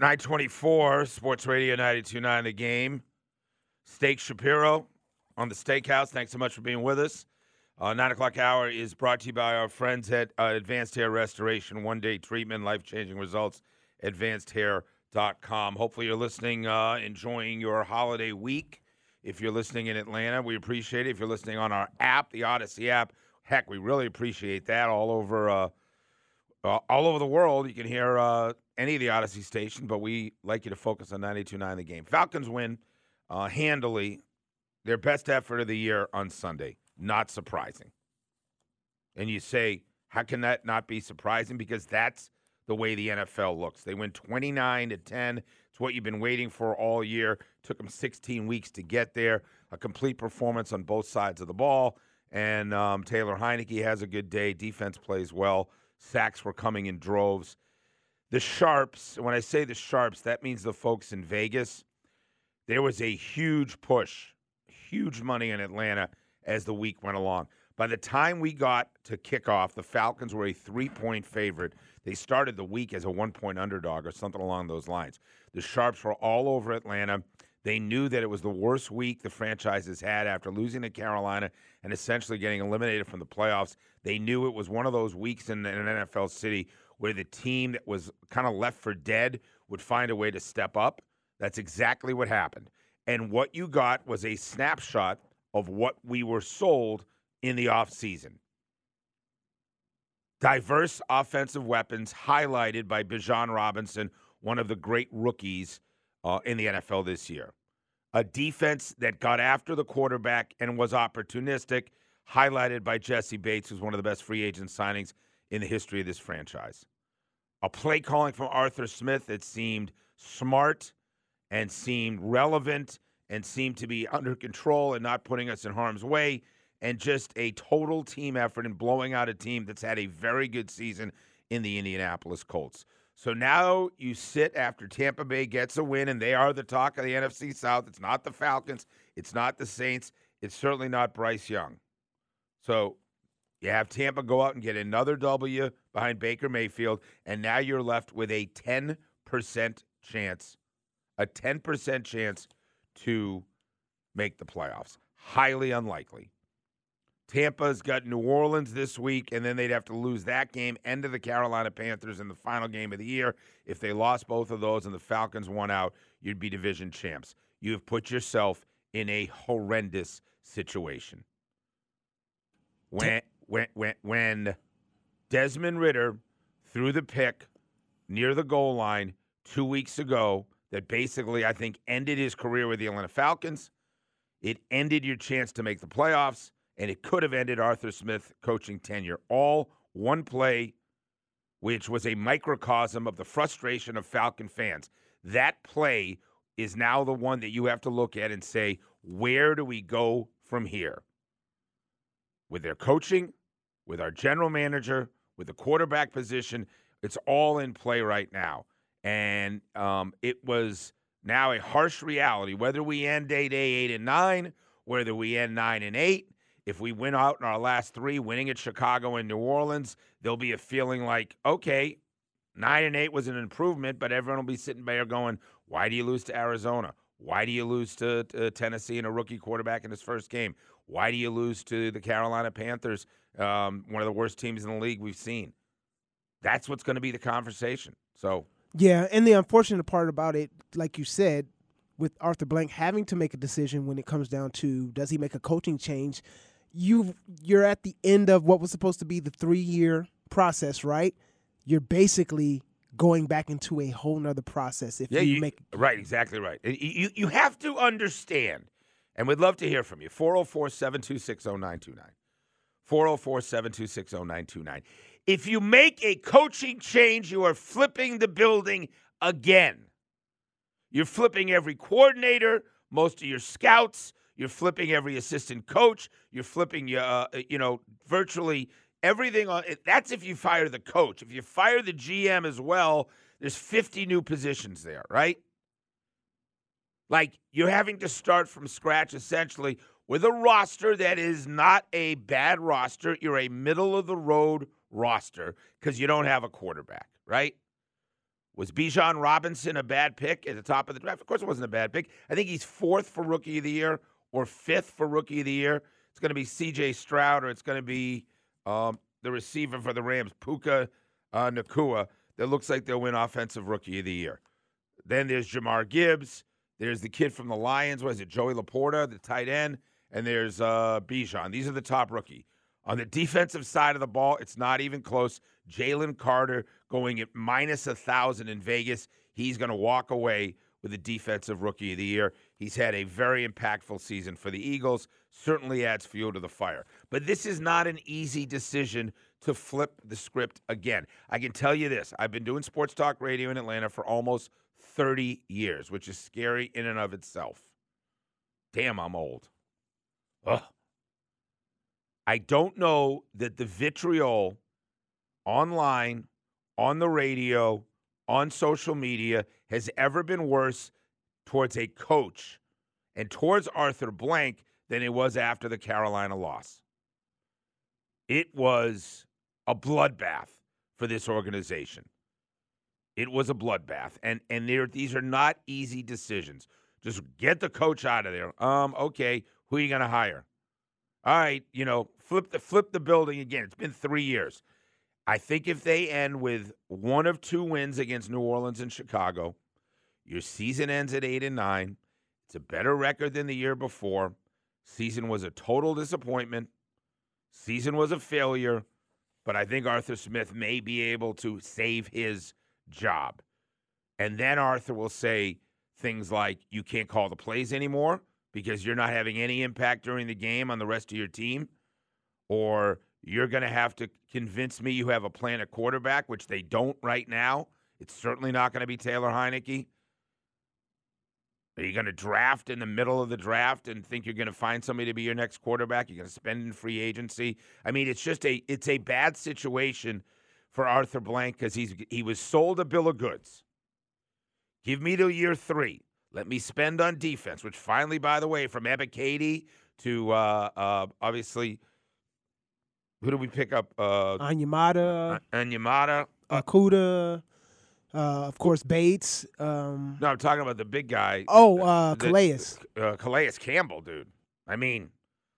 924, Sports Radio 929 The Game. Steak Shapiro on the Steakhouse. Thanks so much for being with us. Uh, 9 o'clock hour is brought to you by our friends at uh, Advanced Hair Restoration, one day treatment, life changing results, advancedhair.com. Hopefully, you're listening, uh, enjoying your holiday week. If you're listening in Atlanta, we appreciate it. If you're listening on our app, the Audacy app, heck, we really appreciate that all over. Uh, uh, all over the world, you can hear uh, any of the Audacy station, but we like you to focus on 92.9 the game. Falcons win uh, handily, their best effort of the year on Sunday. Not surprising. And you say, how can that not be surprising? Because that's the way the NFL looks. They win 29 to 10. It's what you've been waiting for all year. Took them 16 weeks to get there. A complete performance on both sides of the ball. And um, Taylor Heinicke has a good day. Defense plays well. Sacks were coming in droves. The Sharps, when I say the Sharps, that means the folks in Vegas. There was a huge push, huge money in Atlanta as the week went along. By the time we got to kickoff, the Falcons were a three point favorite. They started the week as a one point underdog or something along those lines. The Sharps were all over Atlanta. They knew that it was the worst week the franchise has had after losing to Carolina and essentially getting eliminated from the playoffs. They knew it was one of those weeks in, an NFL city where the team that was kind of left for dead would find a way to step up. That's exactly what happened. And what you got was a snapshot of what we were sold in the offseason. Diverse offensive weapons highlighted by Bijan Robinson, one of the great rookies uh, in the NFL this year. A defense that got after the quarterback and was opportunistic, highlighted by Jessie Bates, who's one of the best free agent signings in the history of this franchise. A play calling from Arthur Smith that seemed smart and seemed relevant and seemed to be under control and not putting us in harm's way, and just a total team effort in blowing out a team that's had a very good season in the Indianapolis Colts. So now you sit after Tampa Bay gets a win, and they are the talk of the NFC South. It's not the Falcons, it's not the Saints, it's certainly not Bryce Young. So you have Tampa go out and get another W behind Baker Mayfield, and now you're left with a 10% chance, a 10% chance to make the playoffs. Highly unlikely. Tampa's got New Orleans this week, and then they'd have to lose that game and to the Carolina Panthers in the final game of the year. If they lost both of those and the Falcons won out, you'd be division champs. You have put yourself in a horrendous situation. When when when when Desmond Ridder threw the pick near the goal line two weeks ago, that basically I think ended his career with the Atlanta Falcons. It ended your chance to make the playoffs and it could have ended Arthur Smith coaching tenure. All one play, which was a microcosm of the frustration of Falcon fans. That play is now the one that you have to look at and say, where do we go from here? With their coaching, with our general manager, with the quarterback position, it's all in play right now. And um, it was now a harsh reality. Whether we end day day eight and nine, whether we end nine and eight, if we win out in our last three, winning at Chicago and New Orleans, there'll be a feeling like, okay, nine and eight was an improvement, but everyone will be sitting there going, why do you lose to Arizona? Why do you lose to, to Tennessee and a rookie quarterback in his first game? Why do you lose to the Carolina Panthers, um, one of the worst teams in the league we've seen? That's what's going to be the conversation. So, yeah, and the unfortunate part about it, like you said, with Arthur Blank having to make a decision when it comes down to does he make a coaching change you you're at the end of what was supposed to be the three year process, right? You're basically going back into a whole nother process if yeah, you, you make right exactly right. You you have to understand, and we'd love to hear from you. 404-726-0929. 404-726-0929. If you make a coaching change, you are flipping the building again. You're flipping every coordinator, most of your scouts, you're flipping every assistant coach. You're flipping, uh, you know, virtually everything on. That's if you fire the coach. If you fire the GM as well, there's 50 new positions there, right? Like you're having to start from scratch essentially with a roster that is not a bad roster. You're a middle of the road roster because you don't have a quarterback, right? Was Bijan Robinson a bad pick at the top of the draft? Of course, it wasn't a bad pick. I think he's fourth for rookie of the year or fifth for rookie of the year. It's going to be C.J. Stroud or it's going to be um, the receiver for the Rams, Puka uh, Nacua. That looks like they'll win offensive rookie of the year. Then there's Jahmyr Gibbs. There's the kid from the Lions. Was it Joey LaPorta, the tight end? And there's uh, Bijan. These are the top rookie. On the defensive side of the ball, it's not even close. Jalen Carter going at minus a thousand in Vegas. He's going to walk away with the defensive rookie of the year. He's had a very impactful season for the Eagles. Certainly adds fuel to the fire. But this is not an easy decision to flip the script again. I can tell you this I've been doing sports talk radio in Atlanta for almost 30 years, which is scary in and of itself. Damn, I'm old. Ugh. I don't know that the vitriol online, on the radio, on social media has ever been worse towards a coach and towards Arthur Blank than it was after the Carolina loss. It was a bloodbath for this organization. It was a bloodbath, and and these are not easy decisions. Just get the coach out of there. Um, okay, who are you going to hire? All right, you know, flip the flip the building again. It's been three years. I think if they end with one of two wins against New Orleans and Chicago, your season ends at eight and nine. It's a better record than the year before. Season was a total disappointment. Season was a failure, but I think Arthur Smith may be able to save his job. And then Arthur will say things like, You can't call the plays anymore because you're not having any impact during the game on the rest of your team, or you're going to have to convince me you have a plan at quarterback, which they don't right now. It's certainly not going to be Taylor Heinicke. Are you going to draft in the middle of the draft and think you're going to find somebody to be your next quarterback? You're going to spend in free agency. I mean, it's just a it's a bad situation for Arthur Blank because he's he was sold a bill of goods. Give me to year three. Let me spend on defense, which finally, by the way, from Ebiketie to uh, uh, obviously, who do we pick up? Uh, Onyemata, uh, Okudah, uh, of course Bates. Um, no, I'm talking about the big guy. Oh, uh, Calais. Uh, Calais Campbell, dude. I mean,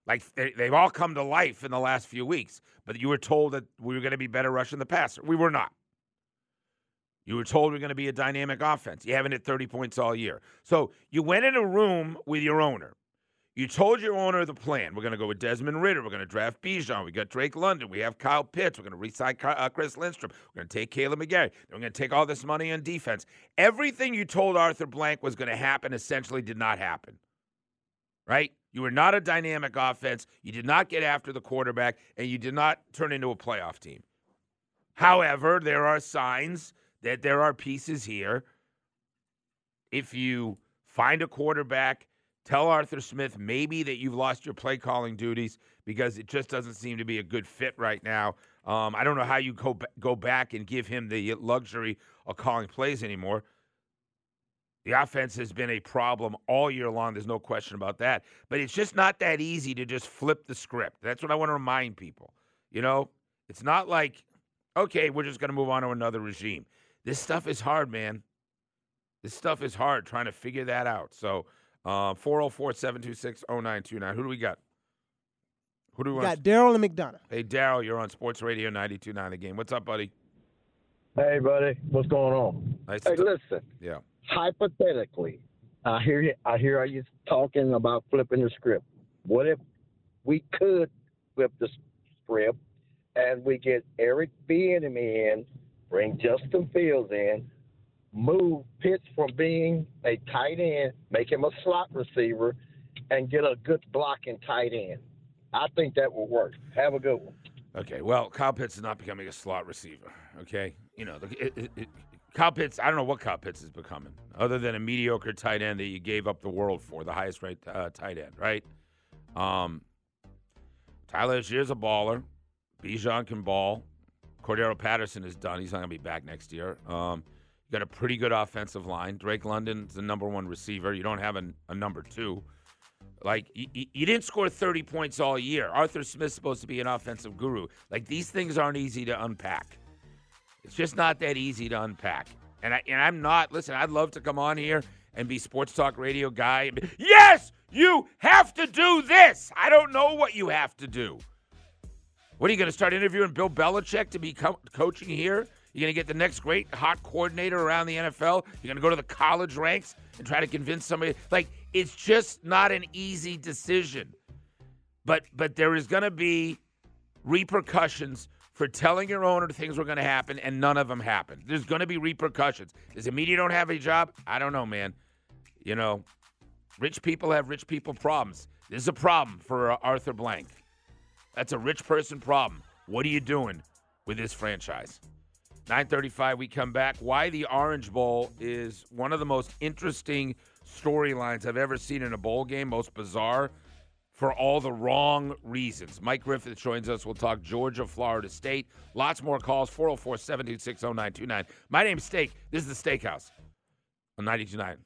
like they, they've all come to life in the last few weeks. But you were told that we were going to be better rushing the passer. We were not. You were told we're going to be a dynamic offense. You haven't hit 30 points all year. So you went in a room with your owner. You told your owner the plan. We're going to go with Desmond Ridder. We're going to draft Bijan. We got Drake London. We have Kyle Pitts. We're going to re-sign uh, Chris Lindstrom. We're going to take Kaleb McGary. We're going to take all this money on defense. Everything you told Arthur Blank was going to happen essentially did not happen. Right? You were not a dynamic offense. You did not get after the quarterback, and you did not turn into a playoff team. However, there are signs that there are pieces here. If you find a quarterback, tell Arthur Smith maybe that you've lost your play calling duties because it just doesn't seem to be a good fit right now. Um, I don't know how you go go back and give him the luxury of calling plays anymore. The offense has been a problem all year long. There's no question about that. But it's just not that easy to just flip the script. That's what I want to remind people. You know, it's not like, okay, we're just going to move on to another regime. This stuff is hard, man. This stuff is hard trying to figure that out. So, Uh, 404 726 0929. Who do we got? Who do we, we got? Daryl and McDonough. Hey, Daryl, you're on Sports Radio 929 The Game. What's up, buddy? Hey, buddy. What's going on? Nice hey, to- listen. Yeah. Hypothetically, I hear you. I hear you talking about flipping the script. What if we could flip the script and we get Eric Bieniemy in bring Justin Fields in, move Pitts from being a tight end, make him a slot receiver, and get a good blocking tight end. I think that will work. Have a good one. Okay, well, Kyle Pitts is not becoming a slot receiver. Okay, you know, it, it, it, Kyle Pitts. I don't know what Kyle Pitts is becoming, other than a mediocre tight end that you gave up the world for, the highest rated uh, tight end, right? Um, Tyler Allgeier's a baller. Bijan can ball. Cordarrelle Patterson is done. He's not going to be back next year. Um, you got a pretty good offensive line. Drake London's the number one receiver. You don't have a, a number two. Like, you, you didn't score 30 points all year. Arthur Smith's supposed to be an offensive guru. Like, these things aren't easy to unpack. It's just not that easy to unpack. And I and I'm not. Listen, I'd love to come on here and be sports talk radio guy. Be, yes, you have to do this. I don't know what you have to do. What are you going to start interviewing Bill Belichick to be co- coaching here? You're going to get the next great hot coordinator around the NFL. You're going to go to the college ranks and try to convince somebody. Like it's just not an easy decision. But but there is going to be repercussions for telling your owner things were going to happen and none of them happened. There's going to be repercussions. Does the media don't have a job? I don't know, man. You know, rich people have rich people problems. This is a problem for uh, Arthur Blank. That's a rich person problem. What are you doing with this franchise? 935 we come back. Why the Orange Bowl is one of the most interesting storylines I've ever seen in a bowl game, most bizarre for all the wrong reasons. Mike Griffith joins us. We'll talk Georgia, Florida State. Lots more calls 404 726 0929. My name's Steak. This is the Steakhouse on 929